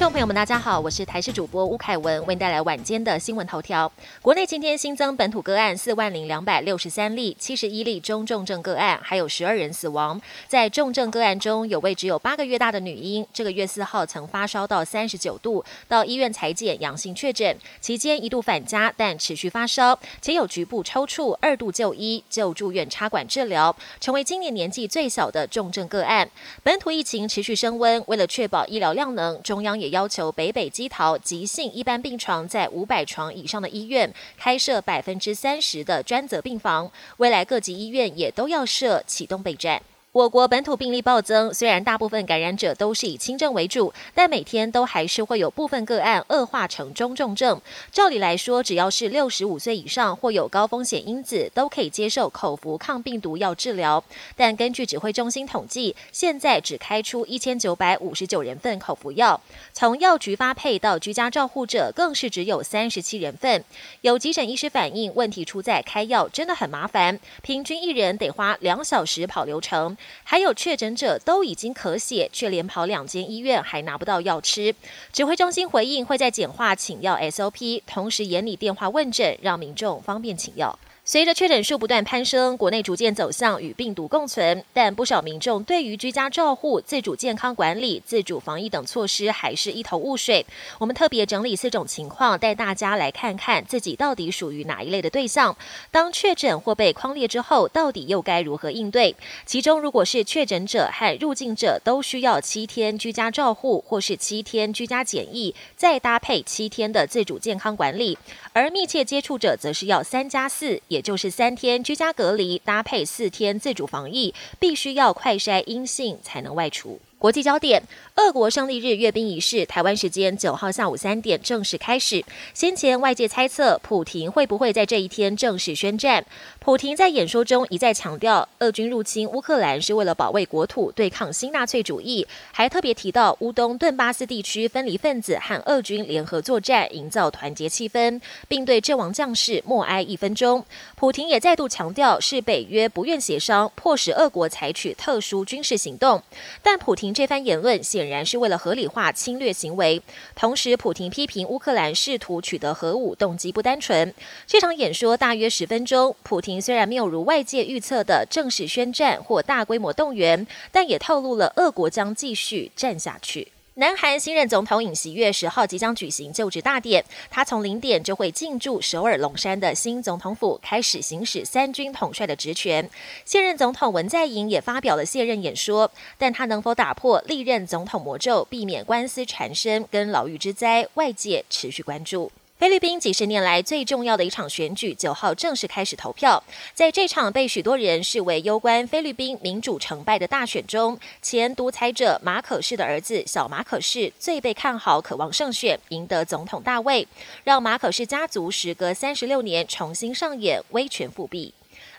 众朋友们，大家好，我是台视主播吴凯文，为您带来晚间的新闻头条。国内今天新增本土个案四万零两百六十三例，七十一例中重症个案，还有十二人死亡。在重症个案中，有位只有八个月大的女婴，这个月四号曾发烧到三十九度，到医院裁检阳性确诊，期间一度返家，但持续发烧，且有局部抽搐，二度就医，就住院插管治疗，成为今年年纪最小的重症个案。本土疫情持续升温，为了确保医疗量能，中央也要求北北基桃急性一般病床在五百床以上的医院开设百分之三十的专责病房，未来各级医院也都要设启动备战。我国本土病例暴增，虽然大部分感染者都是以轻症为主，但每天都还是会有部分个案恶化成中重症。照理来说，只要是六十五岁以上或有高风险因子，都可以接受口服抗病毒药治疗。但根据指挥中心统计，现在只开出一千九百五十九人份口服药，从药局发配到居家照护者，更是只有三十七人份。有急诊医师反映，问题出在开药真的很麻烦，平均一人得花两小时跑流程。还有确诊者都已经咳血，却连跑两间医院还拿不到药吃。指挥中心回应会在简化请药 SOP，同时严理电话问诊，让民众方便请药。随着确诊数不断攀升，国内逐渐走向与病毒共存，但不少民众对于居家照护、自主健康管理、自主防疫等措施还是一头雾水。我们特别整理四种情况，带大家来看看自己到底属于哪一类的对象。当确诊或被框列之后，到底又该如何应对？其中，如果是确诊者和入境者都需要七天居家照护，或是七天居家检疫，再搭配七天的自主健康管理；而密切接触者则是要三加四，也就是三天居家隔离搭配四天自主防疫，必须要快筛阴性才能外出。国际焦点：俄国胜利日阅兵仪式，台湾时间九号下午三点正式开始。先前外界猜测，普廷会不会在这一天正式宣战？普廷在演说中一再强调，俄军入侵乌克兰是为了保卫国土，对抗新纳粹主义，还特别提到乌东顿巴斯地区分离分子和俄军联合作战，营造团结气氛，并对阵亡将士默哀一分钟。普廷也再度强调，是北约不愿协商，迫使俄国采取特殊军事行动。但普廷。这番言论显然是为了合理化侵略行为。同时，普廷批评乌克兰试图取得核武动机不单纯。这场演说大约十分钟，普廷虽然没有如外界预测的正式宣战或大规模动员，但也透露了俄国将继续战下去。南韩新任总统尹锡悦十号即将举行就职大典，他从零点就会进驻首尔龙山的新总统府，开始行使三军统帅的职权。现任总统文在寅也发表了卸任演说，但他能否打破历任总统魔咒，避免官司缠身跟牢狱之灾，外界持续关注。菲律宾几十年来最重要的一场选举，九号正式开始投票。在这场被许多人视为攸关菲律宾民主成败的大选中，前独裁者马可士的儿子小马可士最被看好，渴望胜选，赢得总统大位，让马可士家族时隔三十六年重新上演威权复辟。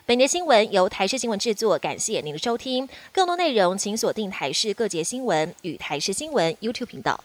本节新闻由台视新闻制作，感谢您的收听。更多内容请锁定台视各节新闻与台视新闻 YouTube 频道。